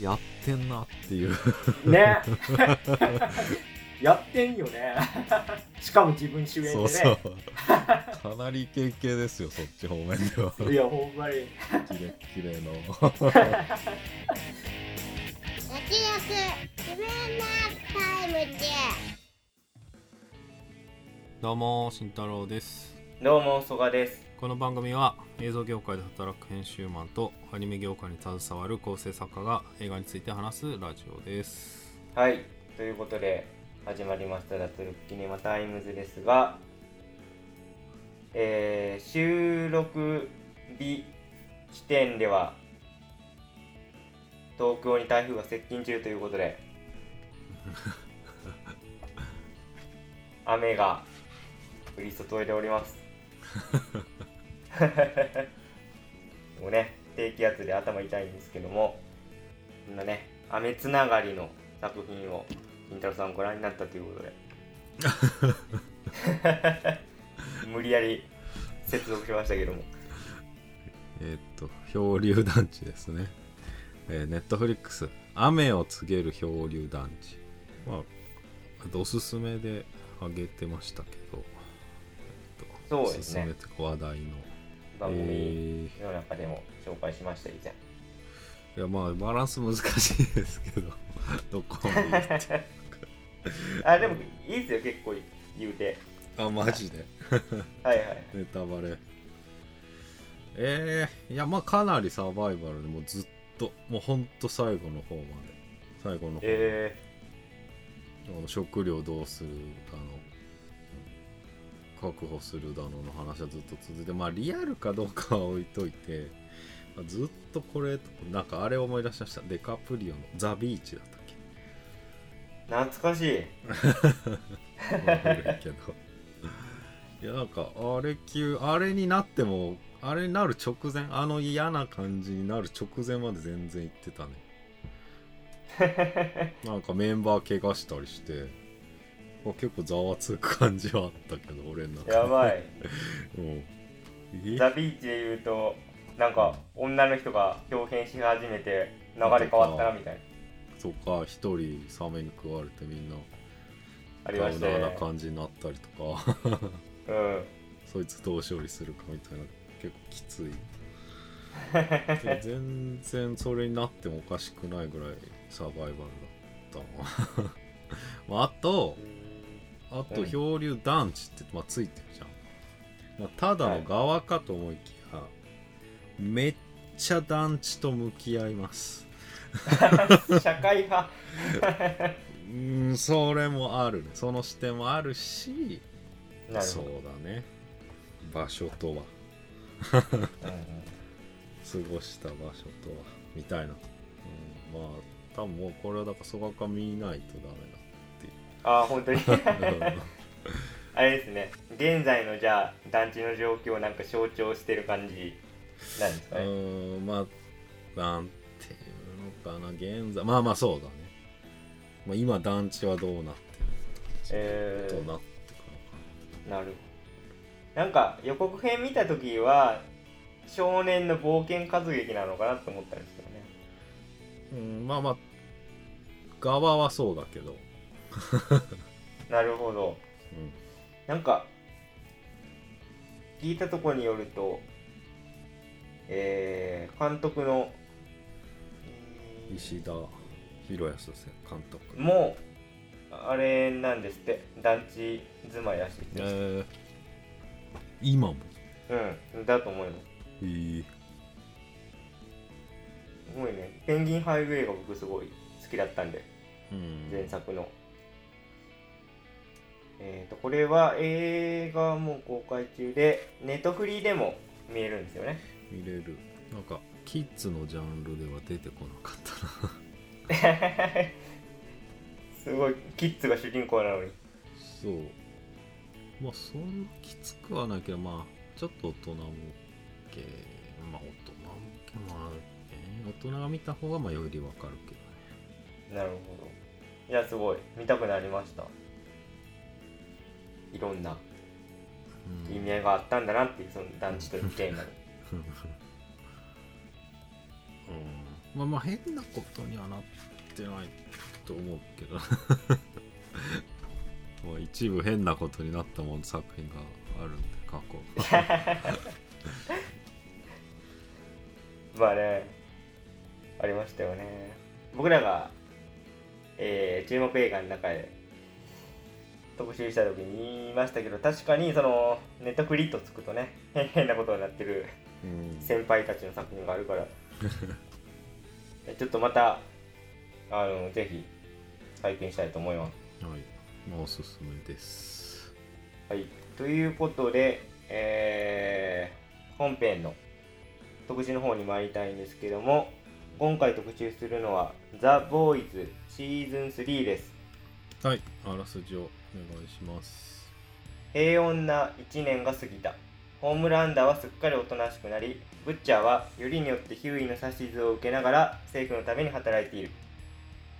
やってんなっていう。ね。やってんよね。しかも自分主演でね。そうそう。かなりイケイケですよそっち方面では。いやほんまに。キレッキレの。焼き自分のタイムでどうも慎太郎です。どうも曽我ですこの番組は映像業界で働く編集マンとアニメ業界に携わる構成作家が映画について話すラジオです。はい。ということで始まりました「脱力キネマタイムズ」ですがえー、収録日時点では東京に台風が接近中ということで 雨が降り注いでおりますもうね低気圧で頭痛いんですけどもこんなね雨つながりの作品を金太郎さんご覧になったということで。無理やり接続しましたけども。えーっと漂流団地ですね。えー、ネットフリックス。雨を告げる漂流団地。まあおすすめであげてましたけど、えっとそうですね。おすすめって話題の番組えの中でも紹介しました以前。ーいやまあバランス難しいですけど どこまであでもいいですよ結構言うて。あマジで。はいはい。ネタバレ。えー、いやまあかなりサバイバルでもうずっともうほんと最後の方まで。最後の方。まで、えあの食料どうするだの確保するだのの話はずっと続いてまあリアルかどうかは置いといてまあずっとこれなんかあれ思い出しました。デカプリオのザ・ビーチだったっけ？ー、懐かしい。古いけど。いやなんかあれ級あれになってもあれになる直前あの嫌な感じになる直前まで全然行ってたね。なんかメンバー怪我したりして。まあ結構ざわつく感じはあったけど俺の中で。やばい。う。ザ・ビーチで言うとなんか女の人が表現し始めて流れ変わったなみたいな。そっか。一人サメに食われてみんなありましたなね感じになったりとか。うん。そいつどう処理するかみたいな。結構きつい。で全然それになってもおかしくないぐらいサバイバルだったな まああとあとうん漂流団地って、まあ、ついてるじゃん、まあ、ただの側かと思いきや、めっちゃ団地と向き合います。社会派。うーんそれもあるね。その視点もあるしそうだね。場所とは。うんうん。過ごした場所とはみたいな、うん、まあ多分もうこれはだからそがか見ないとああ本当に。あれですね。現在のじゃあ団地の状況をなんか象徴してる感じなんですうかね？ーんまあなんていうのかな現在。まあまあそうだね、まあ、今団地はどうなってるえどうなってくー、な。るほど。なんか予告編見た時は少年の冒険活劇なのかなと思ったんですけどね。うんまあまあ側はそうだけど、なるほど。うん、なんか聞いたところによるとえー、監督の石田博康監督。もうあれなんですって。団地住まいらしいえです、ー、今も？うんだと思います。え。ー、すごいね。ペンギンハイウェイが僕すごい好きだったんで。うん。前作のえーとこれは映画も公開中でネットフリーでも見えるんですよね。見れる。なんかキッズのジャンルでは出てこなかったな。すごいキッズが主人公なのに。そう。まあそんなきつくはないけどまあちょっと大人向け。まあ大人向けまあ、えー大人が見た方がまあよりわかるけどね。なるほど。いやすごい。見たくなりましたいろんなうん。意味合いがあったんだなっていうその団地というテーマにうん。まあまあ変なことにはなってないと思うけど。まあ一部変なことになったもの作品があるんで過去。まあねありましたよね。僕らが、えー注目映画の中で特集した時に言いましたけど確かにそのネットフリットつくとね変なことになってるうん。先輩たちの作品があるから。えちょっとまたあのぜひ体験したいと思います。はい。まあおすすめです。はい、ということで、えー本編の特集の方に参りたいんですけども今回特集するのは「ザ・ボーイズシーズン3です。はい。あらすじをお願いします。平穏な1年が過ぎた。ホームランダーはすっかりおとなしくなりブッチャーはよりによってヒューイの指図を受けながら政府のために働いている。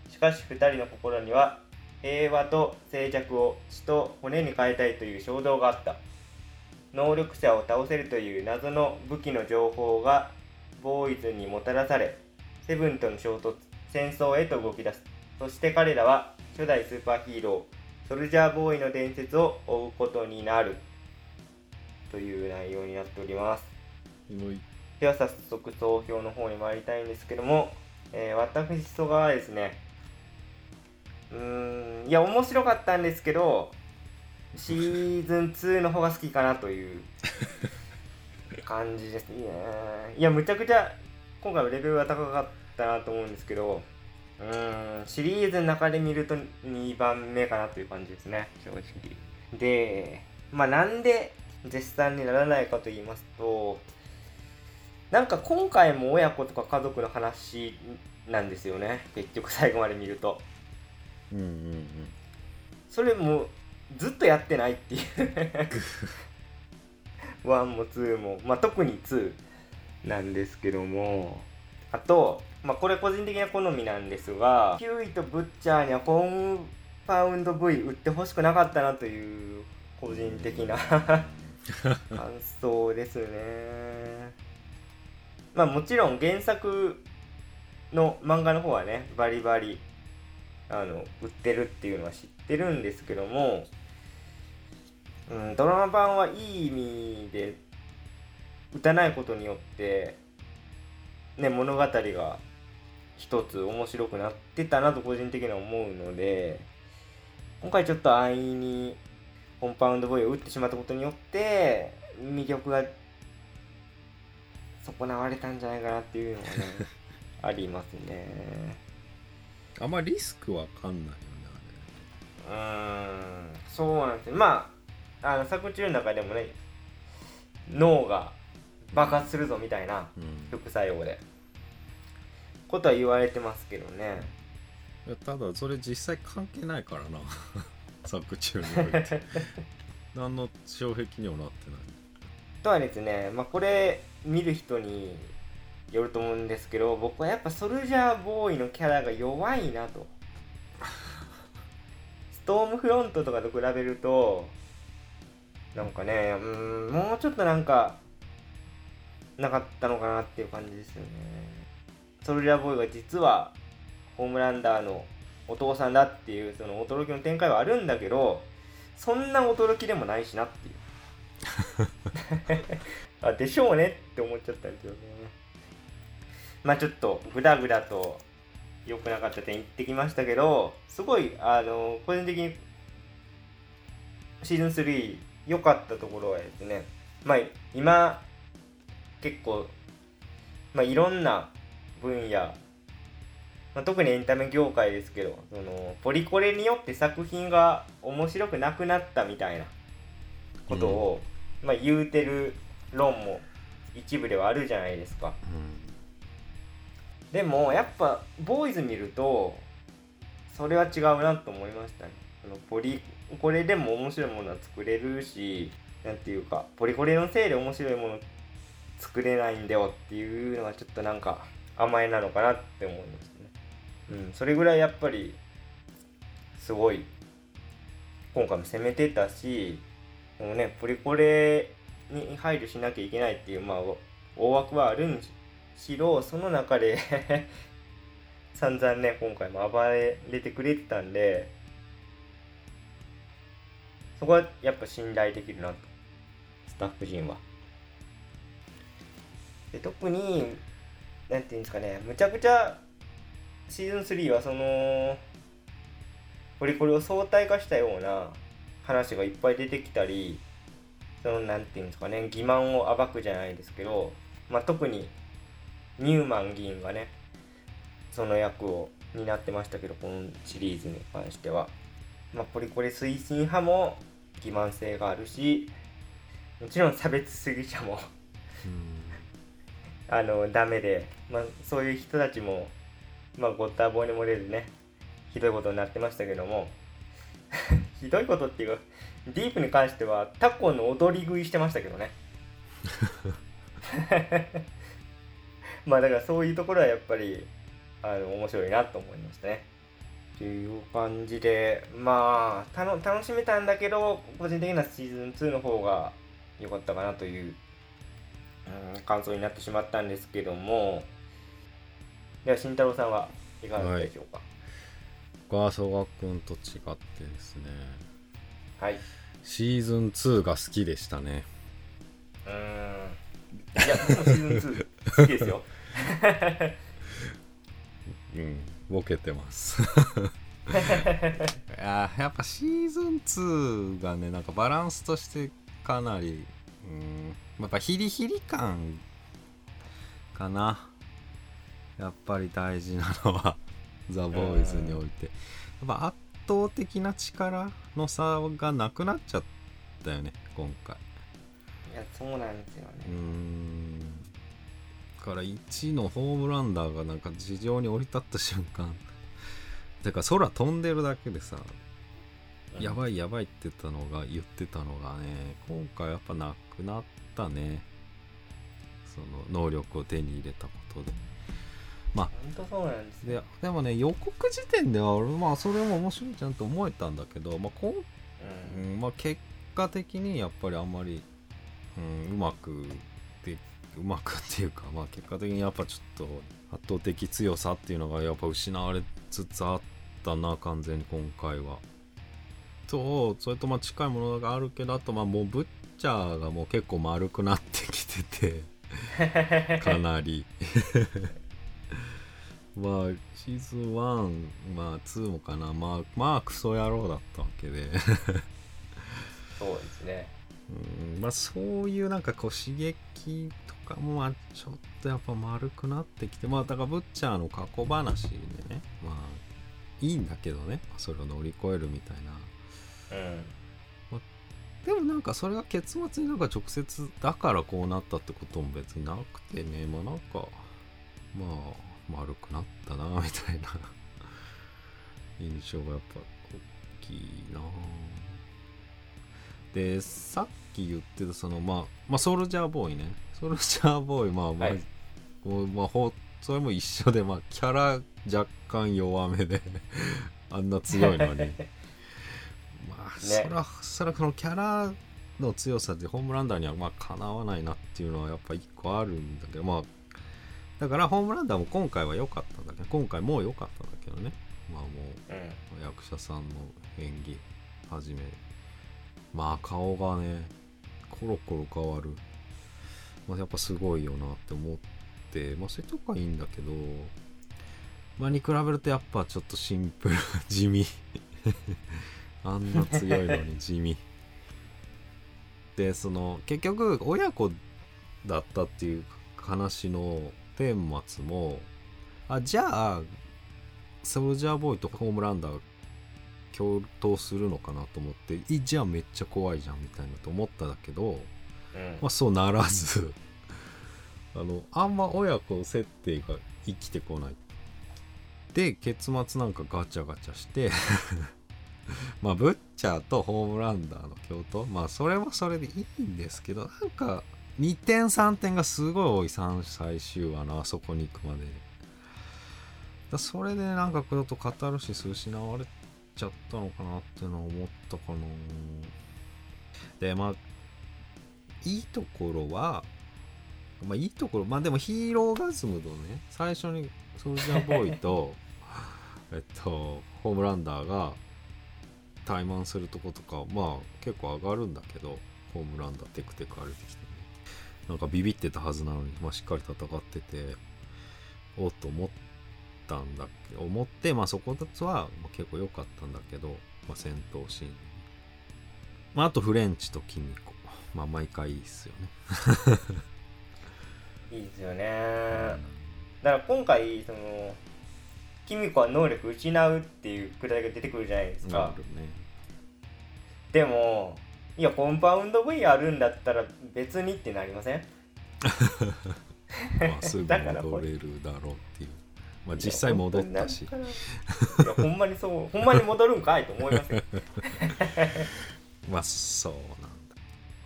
しかし2人の心には平和と静寂を血と骨に変えたいという衝動があった。能力者を倒せるという謎の武器の情報がボーイズにもたらされセブンとの衝突戦争へと動き出す。そして彼らは初代スーパーヒーローソルジャーボーイの伝説を追うことになる。という内容になっております。はい。では早速投票の方に参りたいんですけども、えー私曽我はですねうーんいや面白かったんですけどシーズン2の方が好きかなという 感じですね。いやむちゃくちゃ今回はレベルが高かったなと思うんですけどうーん。シリーズの中で見ると2番目かなという感じですね。正直。でまあなんで絶賛にならないかと言いますとなんか今回も親子とか家族の話なんですよね。結局最後まで見ると。うんうんうん。それもずっとやってないっていう。1も2も。まあ特に2なんですけども。あとまあこれ個人的な好みなんですがキウイとブッチャーにはコンパウンド V 売ってほしくなかったなという個人的な感想ですね。まあもちろん原作の漫画の方はねバリバリあの売ってるっていうのは知ってるんですけども、うん、ドラマ版はいい意味で打たないことによって、ね、物語が一つ面白くなってたなと個人的には思うので今回ちょっと安易にコンパウンドボーイを打ってしまったことによって魅力が損なわれたんじゃないかなっていうのがねありますね。あんまリスクわかんないよねうーんそうなんですよ。まああの作中の中でもね脳が爆発するぞみたいなあれうん。副作用でことは言われてますけどね。いやただそれ実際関係ないからな。作中において。何の障壁にもなってない。とはですね。まあこれ見る人によると思うんですけど僕はやっぱソルジャーボーイのキャラが弱いなと。ストームフロントとかと比べるとなんかねうーんもうちょっとなんかなかったのかなっていう感じですよねソルジャーボーイが実はホームランダーのお父さんだっていうその驚きの展開はあるんだけどそんな驚きでもないしなっていう。あでしょうねって思っちゃったんですよね。まあちょっとグダグダと良くなかった点言ってきましたけどすごいあの個人的にシーズン3良かったところはですねまあ今結構まあいろんな分野、まあ、特にエンタメ業界ですけどそのポリコレによって作品が面白くなくなったみたいなことを、まあ、言うてる論も一部ではあるじゃないですか。でもやっぱボーイズ見るとそれは違うなと思いましたね。そのポリコレでも面白いものは作れるしなんていうかポリコレのせいで面白いもの作れないんだよっていうのがちょっとなんか甘えなのかなって思いましたね。うんそれぐらいやっぱりすごい今回も攻めてたしもうねポリコレに配慮しなきゃいけないっていうまあ大枠はあるんしろその中で 散々ね今回も暴れてくれてたんでそこはやっぱ信頼できるなと。スタッフ陣は。で特になんていうんですかねむちゃくちゃシーズン3はそのポリコリを相対化したような話がいっぱい出てきたりそのなんていうんですかね欺瞞を暴くじゃないですけど、まあ、特にニューマン議員がねその役を担ってましたけどこのシリーズに関しては、まあ、ポリコレ推進派も欺瞞性があるしもちろん差別主義者も あのダメで、まあ、そういう人たちも、まあ、ごったぼうに漏れずねひどいことになってましたけども ひどいことっていうかディープに関してはタコの踊り食いしてましたけどね。まあだからそういうところはやっぱりあの面白いなと思いましたね。っていう感じでまあたの楽しめたんだけど個人的なシーズン2の方が良かったかなという、うん、感想になってしまったんですけどもでは慎太郎さんはいかがでしょうか？僕は総学君と違ってですね。はい、シーズン2が好きでしたね。うーん。いや僕もシーズン2好きですよ。うん。ボケてます。いややっぱシーズン2がねなんかバランスとしてかなりうん。やっぱヒリヒリ感かなやっぱり大事なのは ザ・ボーイズにおいて。やっぱ圧倒的な力の差がなくなっちゃったよね今回。いやそうなんですよね。うーん。だから1のホームランダーがなんか地上に降り立った瞬間。てか空飛んでるだけでさやばいやばいって言ったのが言ってたのがね今回やっぱなくなったね。その能力を手に入れたことで本当そうなんですでよ、でもね予告時点では俺まあそれも面白いじゃんと思えたんだけど、まあ、こうん。うんまあ、結果的にやっぱりあんまり、うん、うまくでうまくっていうか、まあ、結果的にやっぱちょっと圧倒的強さっていうのがやっぱ失われつつあったな完全に今回は。とそれとまあ近いものがあるけどあとまあもうブッチャーがもう結構丸くなってきてて かなりまあシーズン1まあ2もかな。まあまあクソ野郎だったわけで。そうですね。うんまあそういうなんかこう刺激とかもまあちょっとやっぱ丸くなってきてまあだからブッチャーの過去話でねまあいいんだけどね。それを乗り越えるみたいな。うん。でもなんかそれが結末になんか直接だからこうなったってことも別になくてね。まあなんかまあ丸くな？ったなみたいな。印象がやっぱ大きいな。でさっき言ってたそのまあまあソルジャーボーイね。ソルジャーボーイまあまあ、はい。まあほそれも一緒でまあキャラ若干弱めで あんな強いのに。まあ、そらそらこのキャラの強さでホームランダーにはまあかなわないなっていうのはやっぱ一個あるんだけどまあだからホームランダーも今回は良かったんだけど今回もう良かったんだけどね。まあもう役者さんの演技はじめまあ顔がねコロコロ変わる、まあ、やっぱすごいよなって思ってまあそういうとこはいいんだけどまあに比べるとやっぱちょっとシンプル地味。あんな強いのに地味。でその結局親子だったっていう話の顛末もあじゃあソルジャーボーイとホームランダー共闘するのかなと思っていじゃあめっちゃ怖いじゃんみたいなと思ったんだけど、うん。まあ、そうならず あのあんま親子設定が生きてこない。で結末なんかガチャガチャして まあブッチャーとホームランダーの共闘。まあそれはそれでいいんですけどなんか2点3点がすごい多い3最終話のあそこに行くまでだそれでなんかちょっとカタルシス失われちゃったのかなっていうのは思ったかな。でまあいいところはまあいいところまあでもヒーローガズムのね最初にソルジャーボーイと えっとホームランダーが怠慢するとことかまあ結構上がるんだけどホームランダーテクテク歩いてきて。ねなんかビビってたはずなのに、まあ、しっかり戦ってておっと思ったんだけど思ってまあそこはまあ結構良かったんだけど、まあ、戦闘シーン。まあ、あとフレンチとキミコ。まあ毎回いいっすよね。いいですよね。だから今回そのキミコは能力失うっていうくだりが出てくるじゃないですなか、るね。でもいやコンパウンド V あるんだったら別にってなりません？まあ、すぐ戻れるだろうっていう。まあ、実際戻ったしいやほんまにそうほんまに戻るんかいと思いますよまあ、そうなんだ。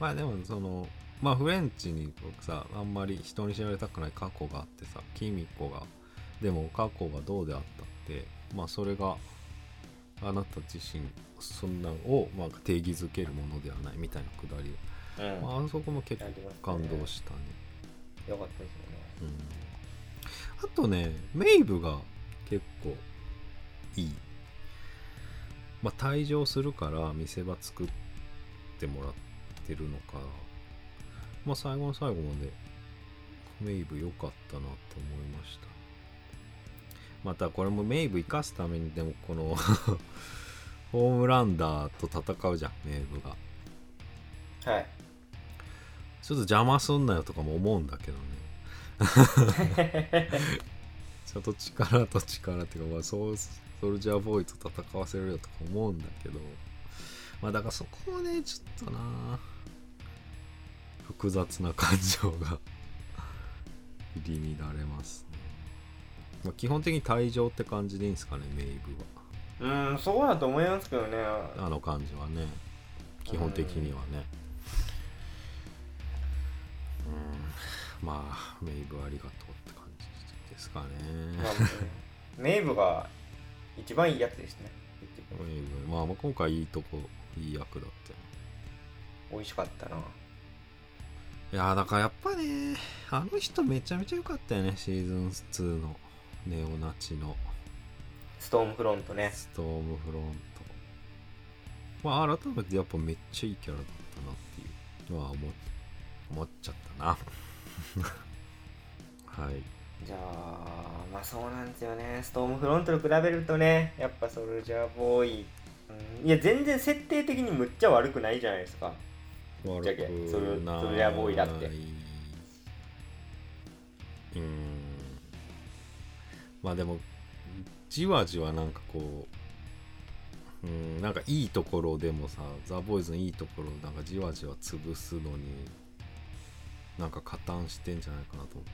まあ、でも、その、まあ、フレンチに僕さ、あんまり人に知られたくない過去があってさ、キミコが、でも過去がどうであったって、まあ、それが、あなた自身、そんなんを、まあ、定義づけるものではないみたいなくだり、うん。まあ、あそこも結構感動したね。よかったですよね。うん。あとねメイブが結構いい。まあ退場するから見せ場作ってもらってるのか。まあ最後の最後までメイブ良かったなって思いました。またこれもメイブ生かすためにでもこのホームランダーと戦うじゃんメイブが。はい。ちょっと邪魔すんなよとかも思うんだけどね。ちょっと力と力っていうか、まあ、そうソルジャーボーイと戦わせるよとか思うんだけど。まあだからそこもねちょっとな。複雑な感情が入り乱れますね、まあ、基本的に退場って感じでいいんですかねメイブはうんそうだと思いますけどね。あの感じはね基本的にはね。うんまあメイブありがとうって感じですかね、まあメイブが一番いいやつですね。メイブまあまあ今回いいとこいい役だったよ美味しかったな。いやーだからやっぱねあの人めちゃめちゃ良かったよねシーズン2の。ネオナチのストームフロントね。ストームフロント。まあ改めてやっぱめっちゃいいキャラだったなっていうのは思思っちゃったな。はい。じゃあまあそうなんですよね。ストームフロントと比べるとねやっぱソルジャーボーイ、うん。いや全然設定的にむっちゃ悪くないじゃないですか。悪くそれないそれはボーイだって。うーん。まあでもじわじわなんかこううんなんかいいところでもさザ・ボーイズのいいところをなんかじわじわ潰すのになんか加担してんじゃないかなと思って。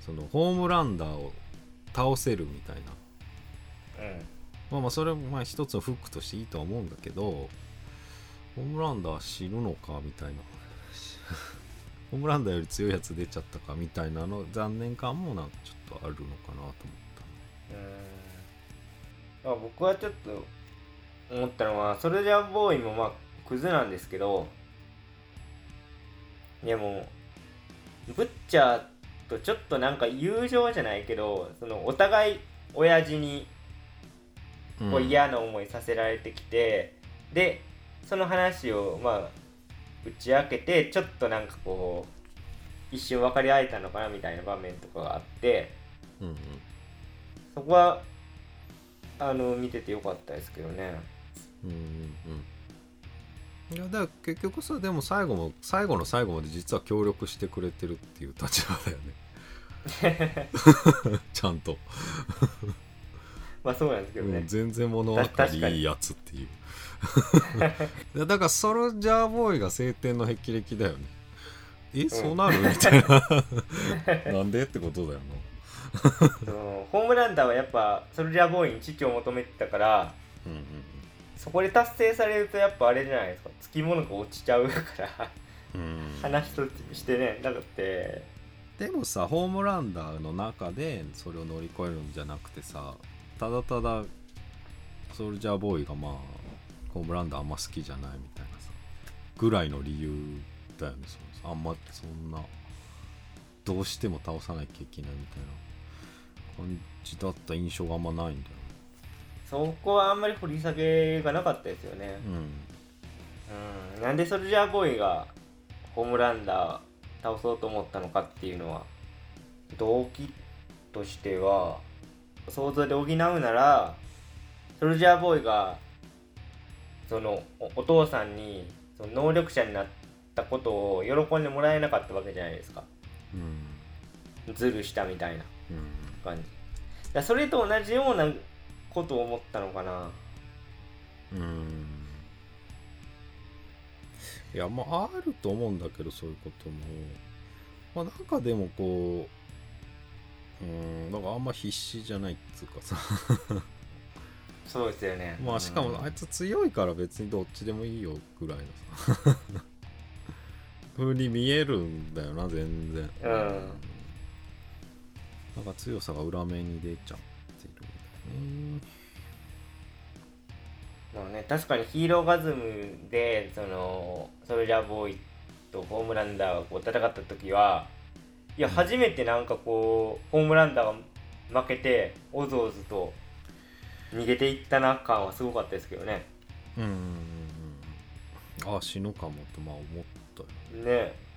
そのホームランダーを倒せるみたいな。うん。まあまあそれもまあ一つのフックとしていいとは思うんだけどホームランダー死ぬのかみたいな。ホームランダーより強いやつ出ちゃったかみたいなの残念感もなんかちょっとあるのかなと思っうんあ僕はちょっと思ったのはソルジャーボーイもまあクズなんですけどでもブッチャーとちょっとなんか友情じゃないけどそのお互い親父にたこう嫌な思いさせられてきて、でその話をまあ打ち明けてちょっとなんかこう一瞬分かり合えたのかなみたいな場面とかがあってうんうん。そこはあの見ててよかったですけどね。うんうんうん。いやだから結局さでも最後も最後の最後まで実は協力してくれてるっていう立場だよね。ちゃんと、まあそうなんですけどね。うん、全然物分かりいいやつっていう。だからソルジャーボーイが晴天の霹靂だよね。えそうなる？みたいな。なんで？ってことだよそのホームランダーはやっぱソルジャーボーイに父を求めてたからなうんうんそこで達成されるとやっぱあれじゃないですか。つきものが落ちちゃうから。話としてねだってでもさホームランダーの中でそれを乗り越えるんじゃなくてさただただソルジャーボーイがまあホームランダーあんま好きじゃないみたいなさぐらいの理由だよね。そのあんまそんなどうしても倒さなきゃいけないみたいな感じだった印象があんまないんだよ。そこはあんまり掘り下げがなかったですよね。ねうん。なんでソルジャーボーイがホームランダー倒そうと思ったのかっていうのは動機としては想像で補うならソルジャーボーイがそのおお父さんにその能力者になったことを喜んでもらえなかったわけじゃないですか。うんうん。ズルしたみたいな。うん感じだそれと同じようなことを思ったのかな。うん。いやまああると思うんだけどそういうことも。まあなんかでもこううんなんかあんま必死じゃないっつうかさ。そうですよね。まあしかうんもあいつ強いから別にどっちでもいいよぐらいのさ。風に見えるんだよな全然。うんなんか強さが裏目に出ちゃってるんだよね。まあね、確かにヒーローガズムでそのソルジャーボーイとホームランダーがこう戦った時はいや初めてなんかこうホームランダーが負けておずおずと逃げていったな感はすごかったですけどね。うんうんうんうん。あ死ぬかもとまあ思ったよ。ね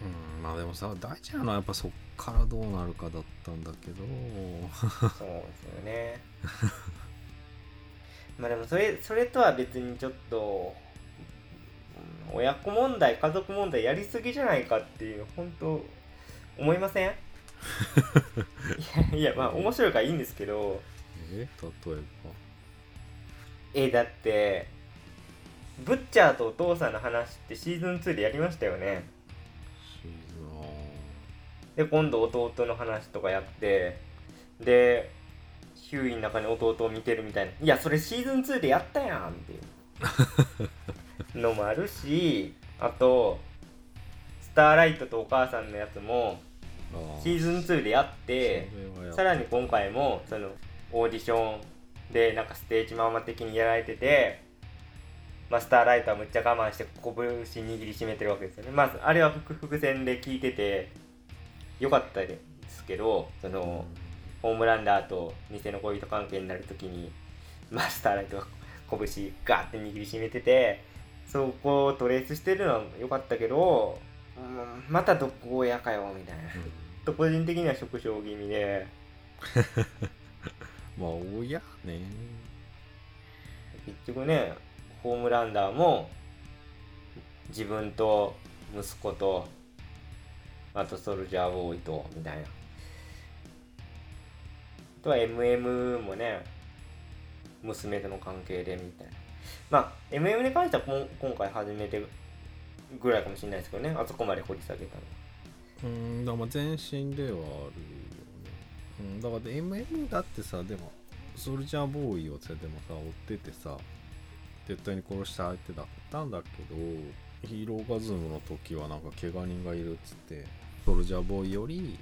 うんまあでもさ大事なのはやっぱそっからどうなるかだったんだけど。そうですよね。まあでもそれそれとは別にちょっとうん親子問題家族問題やりすぎじゃないかっていう本当思いません？いやいやまあ面白いからいいんですけど。え？例えば？えだってブッチャーとお父さんの話ってシーズン2でやりましたよねで今度弟の話とかやってでヒューイの中に弟を見てるみたいな。いやそれシーズン2でやったやんっていう。のもあるしあとスターライトとお母さんのやつもシーズン2でやってさらに今回もそのオーディションでなんかステージママ的にやられてて、まあ、スターライトはむっちゃ我慢して拳握りしめてるわけですよね。まああれは伏伏線で聞いててよかったですけどそのホームランダーと偽の恋人関係になるときにマスターライトが拳ガーって握りしめててそこをトレースしてるのは良かったけど、うんまたどこやかよみたいな。うん。と個人的には縮小気味で。まあ親ね。結局ねホームランダーも自分と息子とあとソルジャーボーイとみたいな。あとは MM もね娘との関係でみたいな。まあ MM に関しては今回初めてぐらいかもしれないですけどね。あそこまで掘り下げたのうんだから全身ではあるよね、うん、だから MM だってさでもソルジャーボーイをさでもさ追っててさ絶対に殺した相手だったんだけどヒーローガズムの時はなんか怪我人がいるっつってソルジャーボーイより、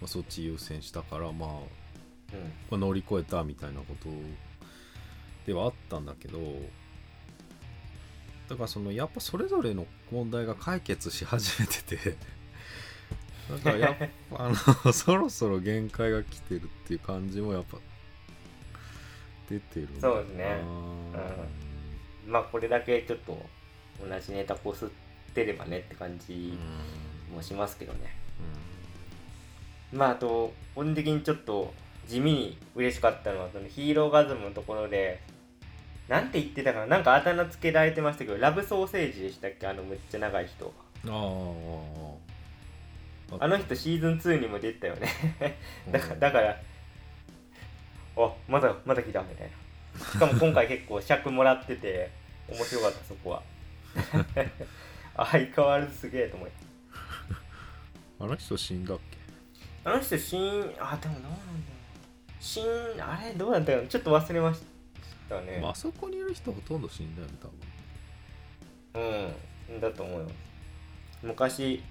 まあ、そっち優先したからまあうんまあ乗り越えたみたいなことではあったんだけどだからそのやっぱそれぞれの問題が解決し始めてて だからやっぱあのそろそろ限界が来てるっていう感じもやっぱ出てるそうですね。まあこれだけちょっと同じネタこすってればねって感うん。じもしますけどね、まああと個人的にちょっと地味に嬉しかったのはそのヒーローガズムのところでなんて言ってたかななんかあだ名つけられてましたけどラブソーセージでしたっけ？あのむっちゃ長い人。あああの人シーズン2にも出てたよね。だからうんだからあまだまだ来たみたいな。しかも今回結構尺もらってて面白かったそこは。相変わらずすげえと思ってあの人死んだっけ？あの人死んあでもどうなんだろう死んあれどうなんだろう。ちょっと忘れましたね、まああそこにいる人ほとんど死んだよね多分。うんだと思うよ昔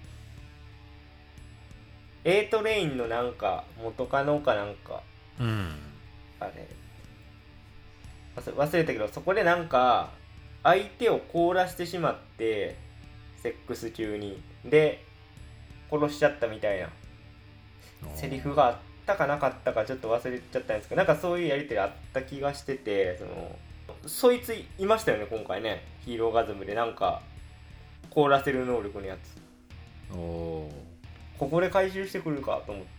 A トレインのなんか元カノかなんか。うん。あれ。忘れたけどそこでなんか相手を凍らしてしまってセックス中に。で殺しちゃったみたいな。セリフがあったかなかったかちょっと忘れちゃったんですけどなんかそういうやり取りあった気がしててそのそいついましたよね今回ね。ヒーローガズムで。なんか凍らせる能力のやつ。ここで回収してくるかと思って。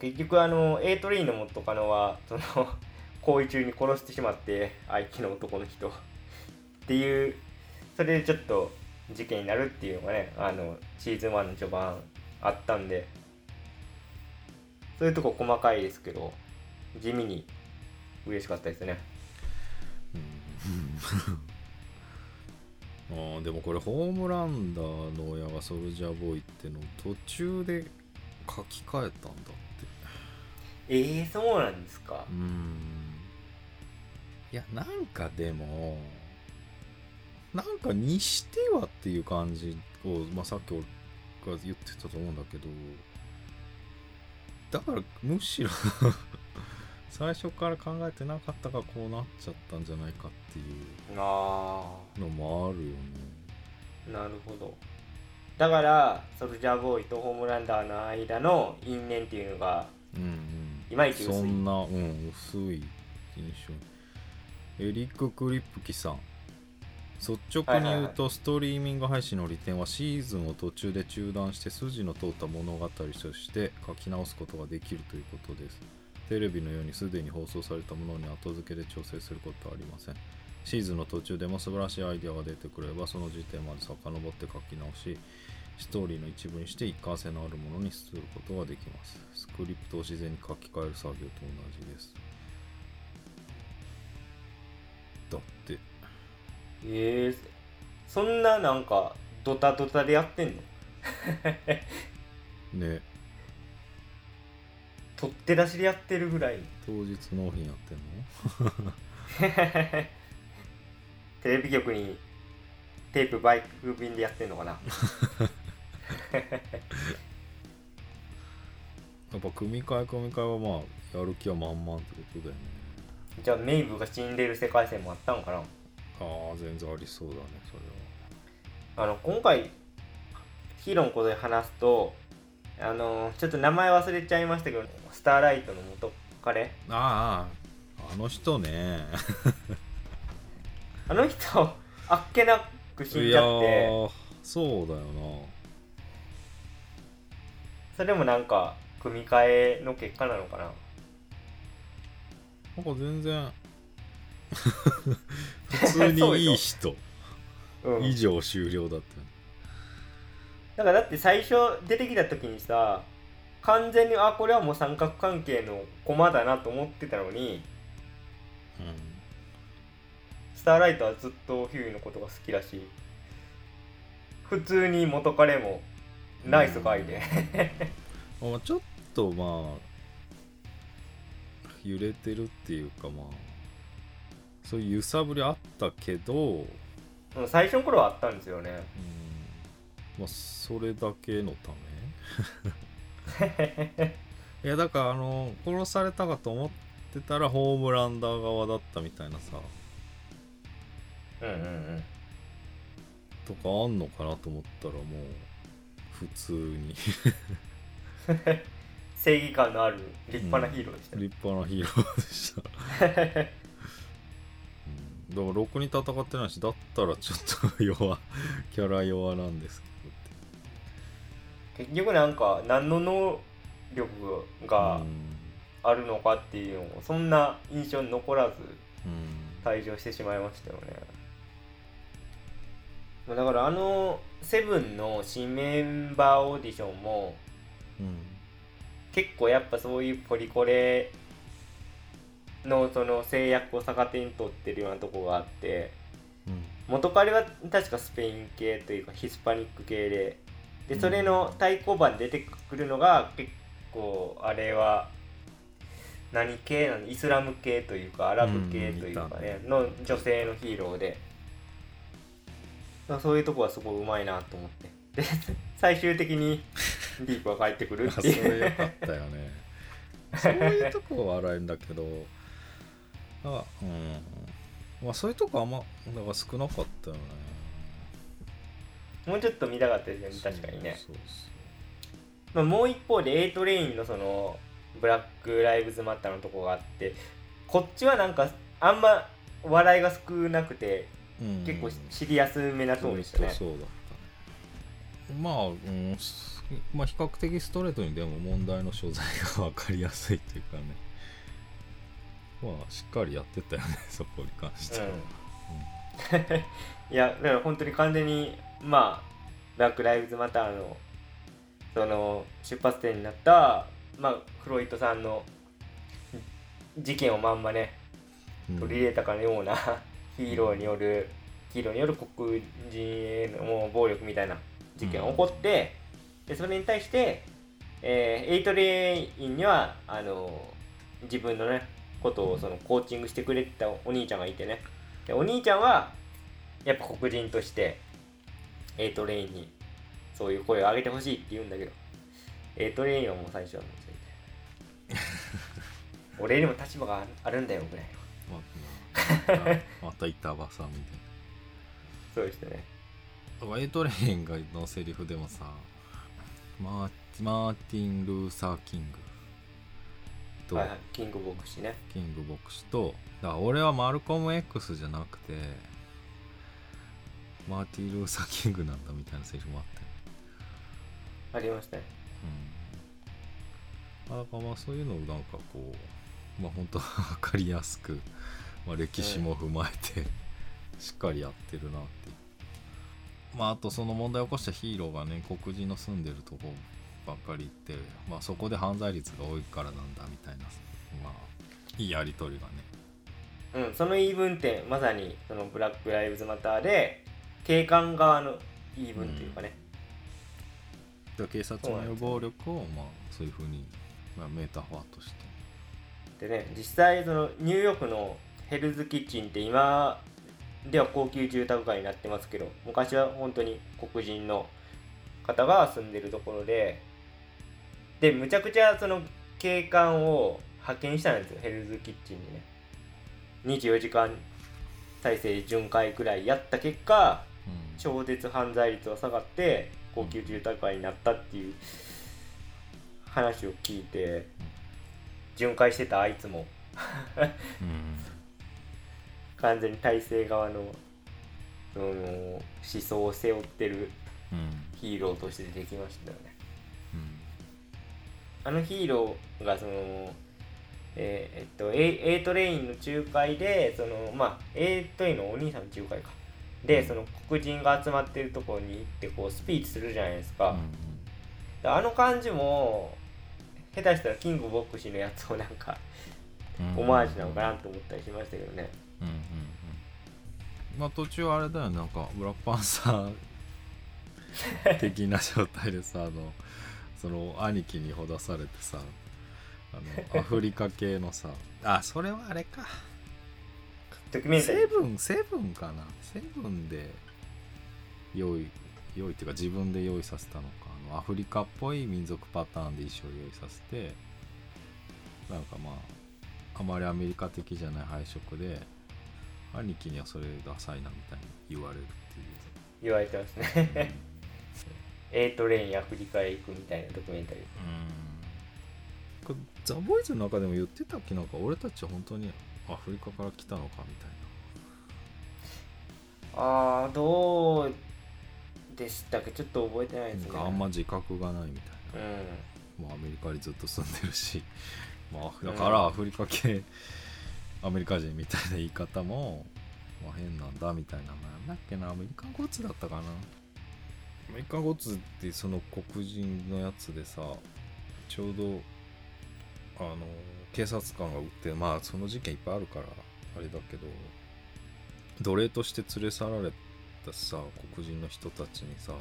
結局あの A トレインの元カノはその 行為中に殺してしまって愛機の男の人。っていうそれでちょっと事件になるっていうのがねあのシーズン1の序盤あったんで。そういうとこ細かいですけど地味に嬉しかったですね。うん。あーでもこれホームランダーの親がソルジャーボーイってのを途中で書き換えたんだって。えー、そうなんですか？うん。いやなんかでもなんかにしてはっていう感じを、まあ、さっき俺が言ってたと思うんだけどだからむしろ 最初から考えてなかったからこうなっちゃったんじゃないかっていうあのもあるよね。あなるほど。だからソルジャーボーイとホームランダーの間の因縁っていうのがうんうん。いまいち薄い。そんなうん薄い印象。エリック・クリップキさん率直に言うとストリーミング配信の利点はシーズンを途中で中断して筋の通った物語として書き直すことができるということです。テレビのようにすでに放送されたものに後付けで調整することはありません。シーズンの途中でも素晴らしいアイデアが出てくればその時点まで遡って書き直しストーリーの一部にして一貫性のあるものにすることができます。スクリプトを自然に書き換える作業と同じですえー、そんななんかドタドタでやってんの？ね。取って出しでやってるぐらい。当日納品やってんの？テレビ局にテープバイク便でやってんのかな？やっぱ組み替え組み替えはまあやる気は満々ってことだよね。じゃあメイブが死んでる世界線もあったのかな？ああ全然ありそうだねそれは。あの今回ヒーローのことで話すとあのちょっと名前忘れちゃいましたけどスターライトの元彼。あああの人ね。あの人あっけなく死んじゃって。ーそうだよそれもなんか組み替えの結果なのかなな。なんか全然普通にいい人。うん。以上終了だった。よだからだって最初出てきた時にさ完全にあこれはもう三角関係の駒だなと思ってたのにスターライトはずっとヒューイのことが好きだし普通に元彼もナイスガイで、うん。まあ、ちょっとまあ揺れてるっていうかまあそういう揺さぶりあったけど、うん最初の頃はあったんですよね。うん。まあそれだけのため。いやだからあの殺されたかと思ってたらホームランダー側だったみたいなさ。うんうんうん。とかあんのかなと思ったらもう普通に。正義感のある立派なヒーローでした。ね、立派なヒーローでした、うん、だからろくに戦ってないしだったらちょっと弱 キャラ弱なんですけど結局なんか何の能力がうん。あるのかっていうのもそんな印象に残らずうん。退場してしまいましたよね。まあだからあのセブンの新メンバーオーディションもうん。結構やっぱそういうポリコレのその制約を逆手に取ってるようなとこがあってうん。元彼は確かスペイン系というかヒスパニック系ででそれの対抗馬に出てくるのが結構あれは何系なの？イスラム系というかアラブ系というかね、の女性のヒーローで。まあそういうとこはすごいうまいなと思って。で 最終的にディープが帰ってくるっていう。れよかったよね。そういうとこは笑えんだけどあうん。まあそういうとこあんまだから少なかったよね。もうちょっと見たかったですよね確かにね。そうまあ、もう一方で A トレインのそのブラック・ライブズ・マッターのとこがあってこっちはなんかあんま笑いが少なくて結構シリアスめなトーンでしたね。そうだったね。まあ、うんすまあ比較的ストレートにでも問題の所在が分かりやすいというかねまあしっかりやってたよね そこに関しては、いやだから本当に完全にまあブラック・ライブズ・マターのその出発点になったまあフロイトさんの事件をまんまねうん。取り入れたかのような ヒーローによるヒーローによる黒人へのもう暴力みたいな事件が起こって、でそれに対して、えー Aトレインにはあの自分のねことをそのコーチングしてくれてたお兄ちゃんがいてね。でお兄ちゃんはやっぱ黒人として Aトレインにそういう声を上げてほしいって言うんだけど Aトレインはもう最初はもうそれで俺にも立場があるんだよぐらいのまあまた板場さんみたいそうでしたね。なだから Aトレインがのセリフでもさマーマーティン・ルーサー・キングと、はいはい、キング牧師ね。キング牧師とだから俺はマルコム X じゃなくてマーティン・ルーサー・キングなんだみたいなセリフもあって。ありましたね。うん、だからまあそういうのをなんかこうまあ本当 分かりやすく、まあ、歴史も踏まえて、しっかりやってるなってまああとその問題を起こしたヒーローがね黒人の住んでるとこばっかり行って、まあ、そこで犯罪率が多いからなんだみたいなまあいいやり取りがね。うん、その言い分って、まさに、そのブラック・ライブズ・マターで、警官側の言い分っていうかね。だから警察による暴力をまあそういうふうに、まあ、メタファーとして。でね、実際、そのニューヨークのヘルズ・キッチンって今では高級住宅街になってますけど、昔は本当に黒人の方が住んでるところで、で、むちゃくちゃその警官を派遣したんですよ、ヘルズ・キッチンにね。24時間体制で巡回くらいやった結果、うん。超絶犯罪率は下がって高級住宅街になったっていう話を聞いて巡回してたあいつも。うん。完全に体制側のその思想を背負ってるうん。ヒーローとして出てきましたよね。うんあのヒーローがそのえーえっと A, A トレインの仲介でそのまあ A トレインのお兄さんの仲介か。でその黒人が集まってるところに行ってこうスピーチするじゃないですか、であの感じも下手したらキングボクシーのやつをなんかうん。オマージュなのかなと思ったりしましたけどね。うんうんうん。まあ途中あれだよね。なんかブラックパンサー的な状態でさあのその兄貴にほだされてさあのアフリカ系のさ あそれはあれか。セブンセブンかな。セブンで用意用意っていうか自分で用意させたのか。あのアフリカっぽい民族パターンで衣装を用意させてなんかまああまりアメリカ的じゃない配色で兄貴にはそれダサいなみたいに言われるって言われてますね A トレインアフリカへ行くみたいなドキュメンタリー。これザ・ボーイズの中でも言ってたっけ？なんか俺たちは本当にアフリカから来たのかみたいああどうでしたっけ？ちょっと覚えてないですね。あんま自覚がないみたいな。うん。まあ、アメリカにずっと住んでるし、まあ、だからアフリカ系、アメリカ人みたいな言い方も、まあ、変なんだみたいななんだっけな。アメリカンゴッツだったかな。アメリカゴツってその黒人のやつでさちょうどあの警察官が撃ってまあその事件いっぱいあるからあれだけど奴隷として連れ去られたさ黒人の人たちにさ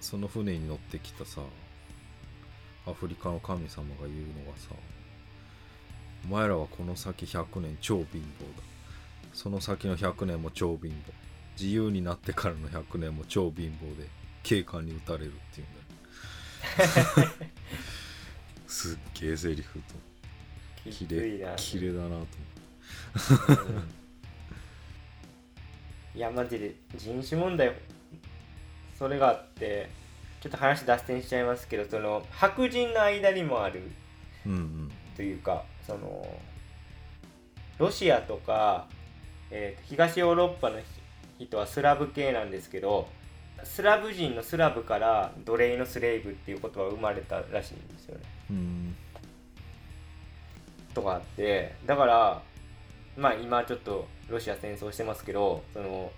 その船に乗ってきたさアフリカの神様が言うのがさお前らはこの先100年超貧乏だ。その先の100年も超貧乏。自由になってからの100年も超貧乏で警官に撃たれるっていうんだよ。すっげえセリフと。き綺ついな。麗綺麗だなと思って。うん。いやマジで人種問題それがあってちょっと話脱線しちゃいますけどその白人の間にもあるうんうん。というかそのロシアとか、えー東ヨーロッパの人はスラブ系なんですけどスラブ人のスラブから奴隷のスレイブっていう言葉が生まれたらしいんですよね。うんとかあってだからまあ今ちょっとロシア戦争してますけどその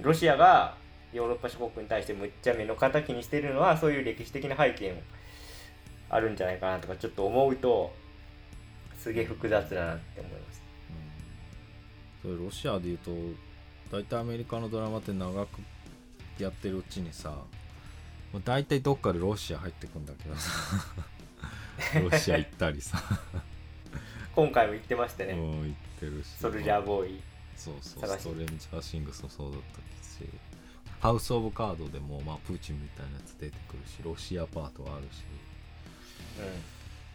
ロシアがヨーロッパ諸国に対してむっちゃ目の敵にしてるのはそういう歴史的な背景もあるんじゃないかなとかちょっと思うとすげえ複雑だなって思います。それロシアでいうと大体アメリカのドラマって長くやってるうちにさもう大体どっかでロシア入ってくんだけどさ。ロシア行ったりさ。今回も言ってましたね、もう行ってるし。ソルジャーボーイ。そうそうストレンジャーシングスもそうだったし。ハウス・オブ・カードでも、まあ、プーチンみたいなやつ出てくるしロシアパートはあるし。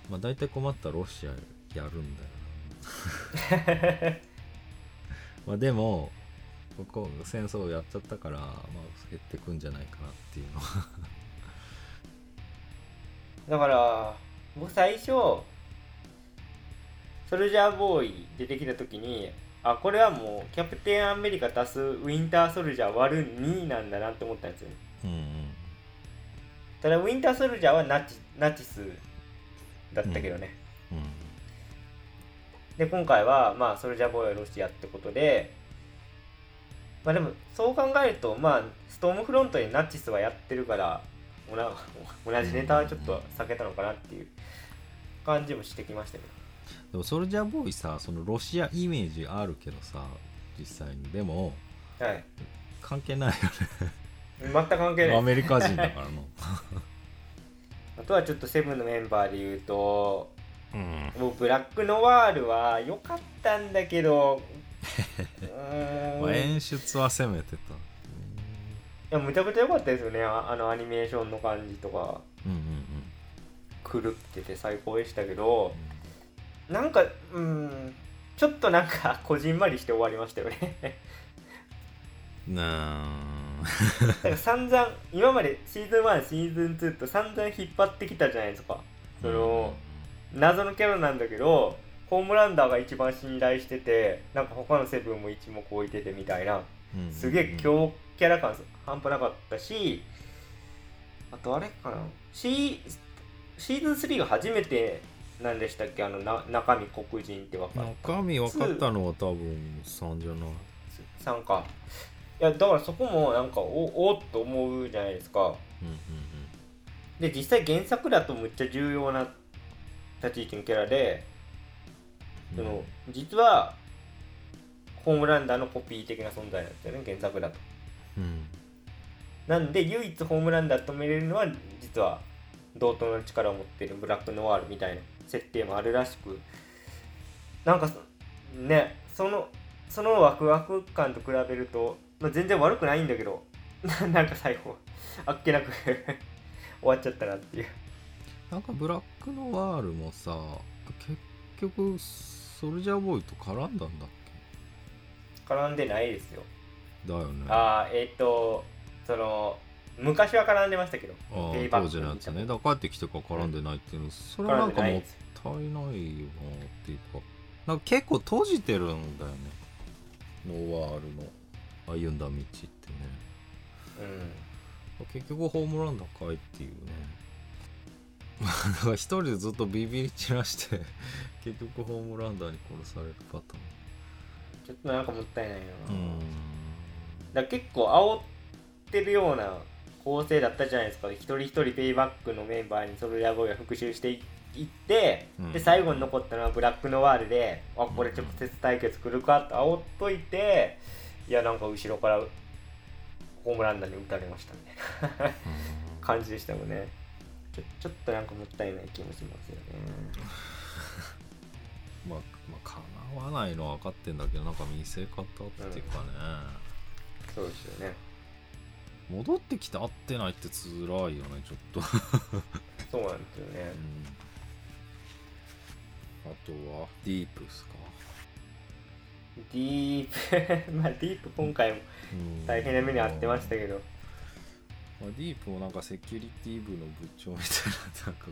まあ大体困ったらロシアやるんだよな。まあでもここ戦争やっちゃったから、まあ、減ってくんじゃないかなっていうのは。だから僕最初ソルジャーボーイ出てきた時にあこれはもうキャプテンアメリカ足すウィンターソルジャー割る2なんだなって思ったんですよね。うん。ただウィンターソルジャーはナチナチスだったけどね、うん。うん。で今回はまあソルジャーボーイはロシアってことでまあでもそう考えるとまあストームフロントにナチスはやってるからおな同じネタはちょっと避けたのかなっていう感じもしてきましたけど。でもソルジャーボーイさそのロシアイメージあるけどさ実際に。でもはい。関係ないよ全く関係ねアない。メリカ人だからの あとはちょっとセブンのメンバーで言うとうん。もうブラックノワールは良かったんだけどまあ、い演出は攻めてた。やむちゃくちゃ良かったですよね。ああのアニメーションの感じとか。うんうんうん。狂ってて最高でしたけど。なんかうん。ちょっとなんか こじんまりして終わりましたよね。う んなだから散々今までシーズン1シーズン2と散々引っ張ってきたじゃないですか。その、謎のキャラなんだけどホームランダーが一番信頼しててなんか他のセブンも一目置いててみたいな。すげえ強キャラ感半端なかったしあとあれかな。シーシーズン3が初めてなんでしたっけ？あのな中身黒人って分かる。中身分かったのは多分3じゃない。3か。いやだからそこもなんかおおっと思うじゃないですか。うんうんで実際原作だとむっちゃ重要な立ち位置のキャラでうんその実はホームランダーのコピー的な存在なんですよね原作だと。うん。なんで唯一ホームランダー止めれるのは実は同等の力を持っているブラックノワールみたいな設定もあるらしく。なんかそねそのそのワクワク感と比べると、まあ、全然悪くないんだけど なんか最後あっけなく 終わっちゃったなっていう。なんかブラックノワールもさ結局ソルジャーボーイと絡んだんだっ絡んでないですよ。けだよね。ああえっ、とその昔は絡んでましたけどあペイバック当時のやつね。だから帰ってきてから絡んでないっていうの、それは絡なんんかもったいないよなっていうか。なんか結構閉じてるんだよね。ノワールの歩んだ道ってね。うん。結局ホームランだかいっていうね 一人でずっとビビり散らして 結局ホームランダーに殺されるパタちょっとなんかもったいないな、ーンうん。だ結構煽ってるような構成だったじゃないですか。一人一人ペイバックのメンバーにソルジャーボーイが復讐していって、うん。で最後に残ったのはブラックノワールであこれ直接対決来るか？と煽っといていやなんか後ろからホームランダーに打たれましたみたいな。感じでしたもんねちょちょっとなんかもったいない気もしますよね。まあ、まあ、かなわないのは分かってんだけどなんか見せ方っていうかね、そうですよね。戻ってきて会ってないって辛いよねちょっと、そうなんですよね。うん、あとはディープですか、ディープ。まあディープ今回もうん。大変な目に遭ってましたけどまあ、ディープもなんかセキュリティ部の部長みたいななんか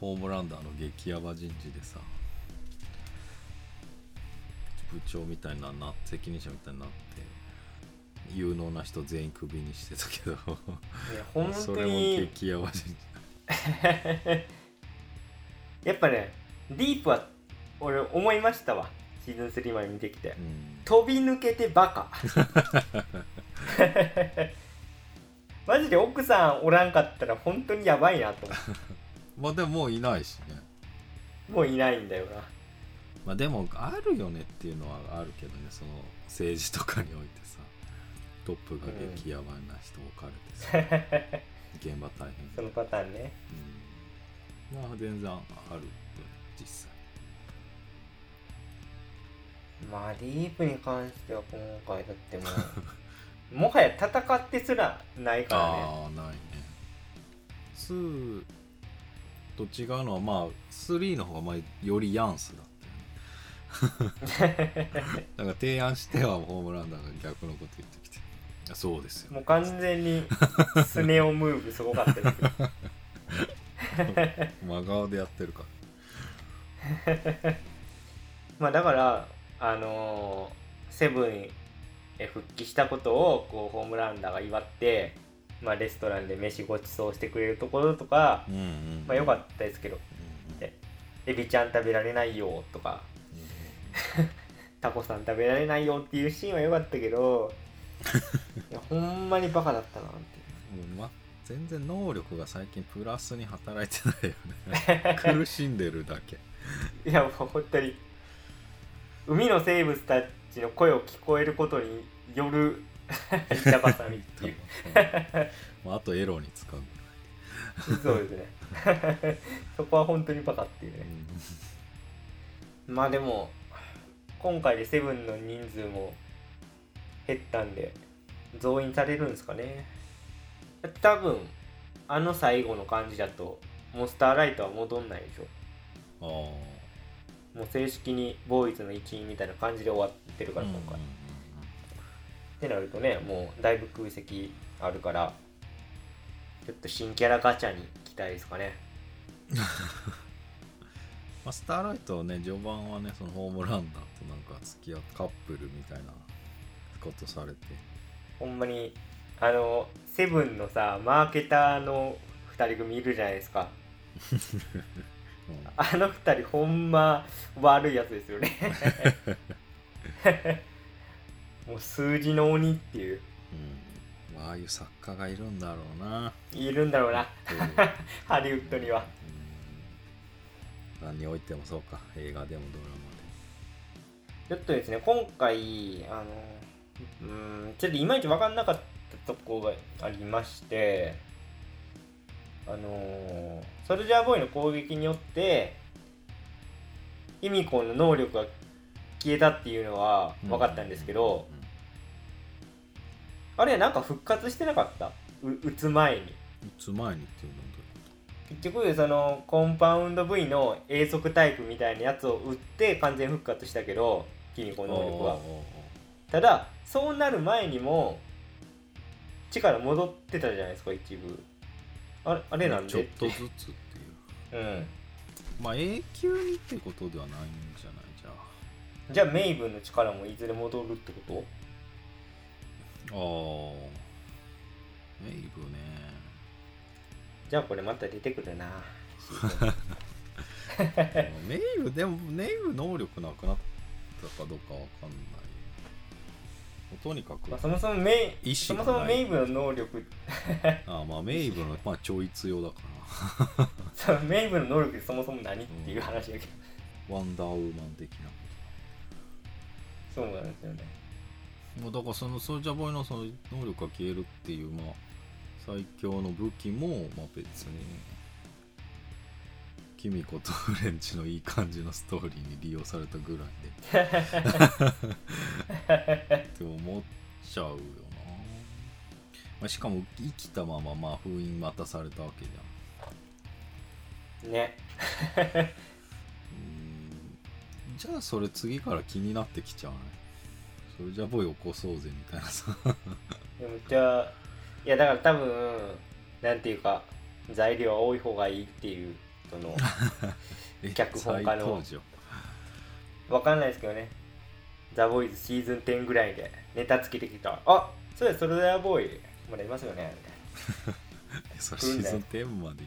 ホームランダーの激ヤバ人事でさ部長みたいなな責任者みたいになって有能な人全員クビにしてたけどそれもに激ヤバ人事。やっぱねディープは俺思いましたわ。シーズン3まで見てきて。うん。飛び抜けてバカ マジで奥さんおらんかったら本当にやばいなと思 まあでももういないしね。うもういないんだよな。まあでもあるよねっていうのはあるけどね。その政治とかにおいてさ。トップが激ヤバな人置かれてさ、現場大変そのパターンね。うん。まあ全然あるよ実際。まあディープに関しては今回だってもう もはや戦ってすらないからね。ああないね。2と違うのはまあ3の方がまあよりヤンスだったよね。だから提案してはホームランダーが逆のこと言ってきて。そうですよ。もう完全にスネ夫ムーブすごかったです 真顔でやってるから。まあだからあのーセブンへ復帰したことをこうホームランダーが祝って、まあ、レストランで飯ごちそうしてくれるところとか、うんうん。まあ良かったですけど。うんうん。でエビちゃん食べられないよとか タコさん食べられないよっていうシーンは良かったけど いやほんまにバカだったなってもうま全然能力が最近プラスに働いてないよね。苦しんでるだけ。いやもう本当に海の生物たちの声を聞こえることによる板挟みっていうまああとエロに使う。そうですね。そこは本当にバカっていうね。まあでも今回でセブンの人数も減ったんで増員されるんですかね。多分あの最後の感じだとモンスターライトは戻んないでしょ。ああもう正式にボーイズの一員みたいな感じで終わってるから今回、ってなるとねもうだいぶ空席あるからちょっと新キャラガチャに期待ですかね。まあ、スターライトはね序盤はねそのホームランダーとなんか付き合ってカップルみたいなことされて。ほんまにあのセブンのさマーケターの2人組いるじゃないですか。う んあの2人ほんま悪いやつですよね。もう数字の鬼っていう。うん。まあああいう作家がいるんだろうな。いるんだろうな。うん。ハリウッドには。うん。何においてもそうか。映画でもドラちょっとですね今回あのうんちょっといまいち分かんなかったとこがありましてあのソルジャーボーイの攻撃によって卑弥呼の能力が消えたっていうのは分かったんですけど、うんあれはなんか復活してなかった？う打つ前に。打つ前にっていうのは結局そのコンパウンド V の永続タイプみたいなやつを打って完全復活したけど卑弥呼どういう能力は。ただそうなる前にも力戻ってたじゃないですか一部あれあれなんで？ーちょっとずつっていう。うん。まあ永久にってことではないんじゃない？じゃじゃあメイブンの力もいずれ戻るってこあああメイブね。とじゃあこれまた出てくるな。メイブでもメイブ能力なくなったかどうかわかんないとにかく、まあ、そもそもメイ意そもそもメイブの能力 ああまあメイブのまあちょい強だか そのメイブの能力ってそもそも何？っていう話だけど。らワンダーウーマン的な。そうなんですよね。もうだからそのソルジャーボーイのその能力が消えるっていうまあ最強の武器もまあ別にキミコとフレンチのいい感じのストーリーに利用されたぐらいで。って思っちゃうよな、まあ、しかも生きたまままあ封印またされたわけじゃん。ね。うーん。じゃあそれ次から気になってきちゃうねそれじゃあボーイ起こそうぜみたいなさ。でもじゃあいやだから多分なんていうか材料は多い方がいいっていうそのえ 脚本家の。わかんないですけどね。ザ・ボーイズシーズン10ぐらいでネタつけてきた。あそうやそれだボーイまだいますよね。みたいなえそれシーズン10までい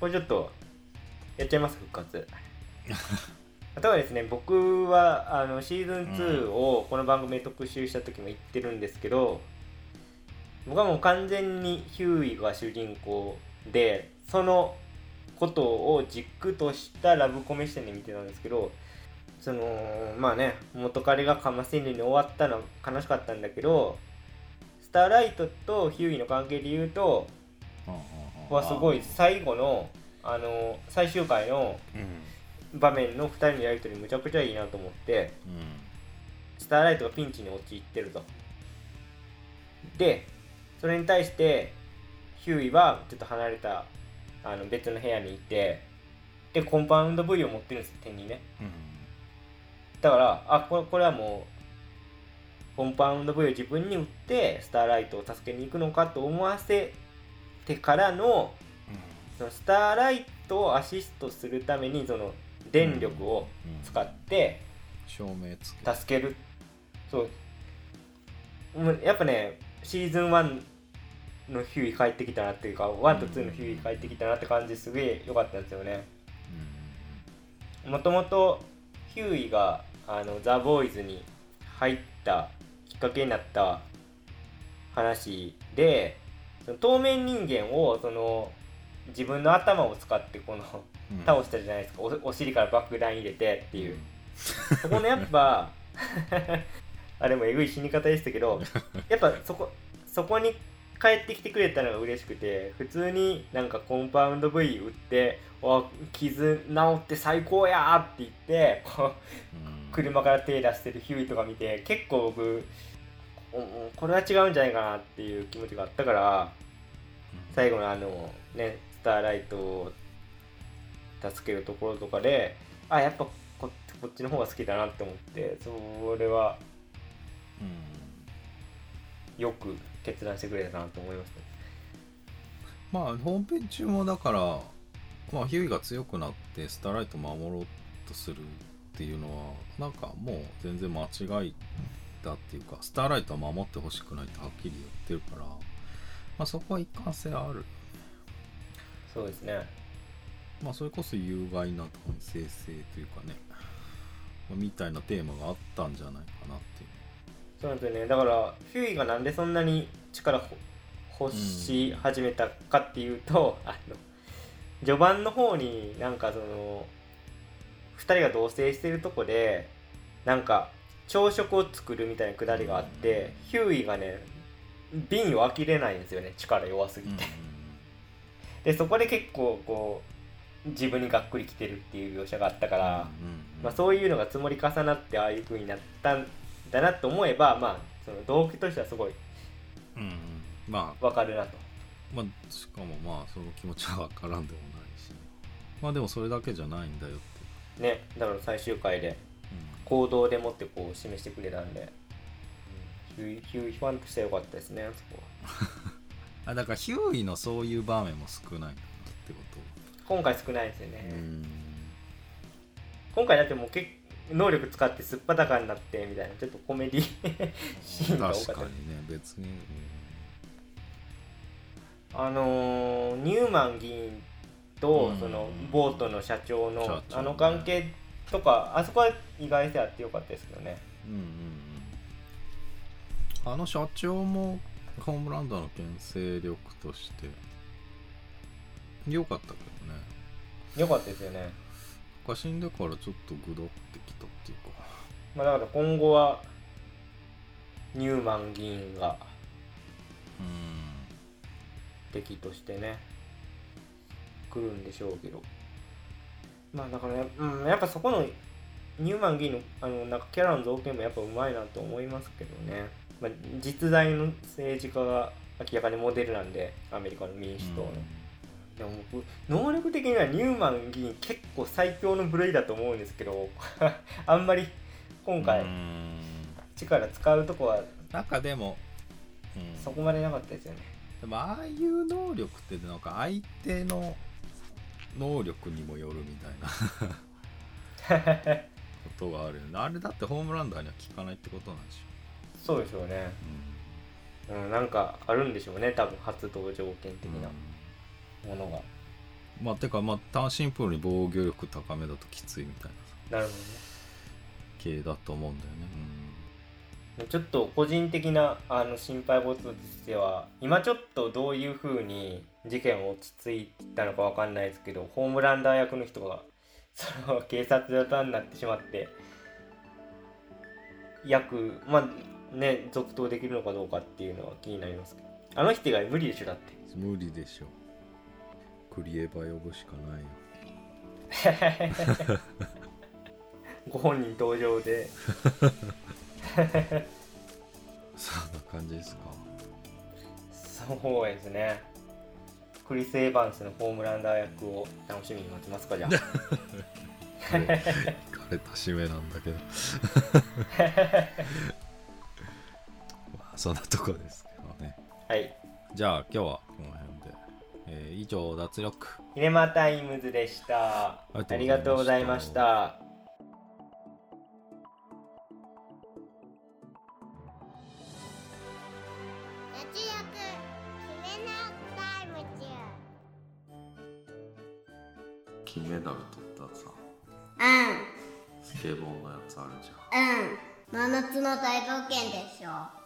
これちょっとやっちゃいます復活。あとはですね僕はあのシーズン2をこの番組で特集した時も言ってるんですけど、僕はもう完全にヒューイが主人公でそのことを軸としたラブコメ視点で見てたんですけどそのまあね元彼がカマセンに終わったのは悲しかったんだけどスターライトとヒューイの関係で言うとはすごい最後のあの最終回のうん。場面の2人のやり取りむちゃくちゃいいなと思ってスターライトがピンチに陥ってると。でそれに対してヒューイはちょっと離れたあの別の部屋にいてでコンパウンド V を持ってるんですよ手にね。うん。だからあこれこれはもうコンパウンド V を自分に打ってスターライトを助けに行くのかと思わせてからのそのスターライトをアシストするためにその電力を使って照明助ける、そう。やっぱねシーズン1のヒューイ帰ってきたなっていうか1と2のヒューイ帰ってきたなって感じすげえ良かったんですよね。もともとヒューイがあのザ・ボーイズに入ったきっかけになった話でその透明人間をその自分の頭を使ってこのうん。倒したじゃないですか。おお尻から爆弾入れてっていう。そこのやっぱ あれもえぐい死に方でしたけどやっぱそこそこに帰ってきてくれたのが嬉しくて普通になんかコンパウンド V 打って「わ傷治って最高や!」って言ってこううん車から手出してるヒューイとか見て結構僕おこれは違うんじゃないかなっていう気持ちがあったから最後のあのねスターライトを助けるところとかであやっぱここっちの方が好きだなって思ってそれはうんよく決断してくれたなと思いますね。まあ本編中もだから、まあ、ヒューイが強くなってスターライト守ろうとするっていうのはなんかもう全然間違いだっていうかスターライトは守ってほしくないってはっきり言ってるから、まあ、そこは一貫性ある。そうですね。まあそれこそ有害な男性性というかね、まあみたいなテーマがあったんじゃないかなっていうそうなんですよね。だからヒューイがなんでそんなに力ほ欲し始めたかっていうと、あの序盤の方になんかその2人が同棲してるとこでなんか朝食を作るみたいなくだりがあって、ヒューイがね瓶を開けれないんですよね。力弱すぎて、でそこで結構こう自分にがっくりきてるっていう描写があったから、まあ、そういうのが積もり重なってああいう風になったんだなと思えばまあその動機としてはすごいうんうん。まあ。わかるなと。まあしかもまあその気持ちはわからんでもないし。まあでもそれだけじゃないんだよって。ねだから最終回でうん。行動でもってこう示してくれたんで、うん、ヒューヒューファンとしては良かったですねそこはあだからヒューイのそういう場面も少ないってこ今回少ないですよとね、うん今回だってもう結能力使ってすっぱだかになってみたいなちょっとコメディ シーンが多かった。確かにね別に、あのーニューマン議員とうん。そのボートの社長のあの関係とかあそこは意外性あってよかったですけどね。うん、うんうん。あの社長もホームランドの牽制力として良かったけどね。よかったですよね。他死んでからちょっとグドってまあだから今後はニューマン議員がうん。敵としてね来るんでしょうけど。まあだからね、うん、やっぱそこのニューマン議員のあのなんかキャラの造形もやっぱうまいなと思いますけどね、まあ、実在の政治家が明らかにモデルなんでアメリカの民主党の、でも僕能力的にはニューマン議員結構最強の部類だと思うんですけど あんまり今回うん。力使うとこはなんかでもうん。そこまでなかったですよね。でもああいう能力ってなんか相手の能力にもよるみたいな。ことがあるよね。あれだってホームランダーには効かないってことなんでしそうでしょうね。ょ、うんなんかあるんでしょうね多分発動条件的うん。なものが、まあてかまあ単シンプルに防御力高めだときついみたいななるほどね系だと思うんだよね、ちょっと個人的なあの心配事としては今ちょっとどういう風に事件落ち着いたのかわかんないですけどホームランダー役の人が その警察沙汰になってしまって役まあね続投できるのかどうかっていうのは気になりますけど。あの人以外無理でしょだって。うん、無理でしょ。クリエバ呼ぶしかないよ ご本人登場で。そんな感じですか？そうですね。クリス・エヴァンスのホームランダー役を楽しみに待ちますかじゃあ。いかれた締めなんだけど。まあそんなとこですけどね。はい。じゃあ今日はこの辺で、えー以上脱力。ヒネマタイムズでした。あありがとうございましたりがとうございました。脱力決めなタイム金メダル取ったさ。中スケボーのやつあるじゃんうん。うん。真夏の大冒険でしょ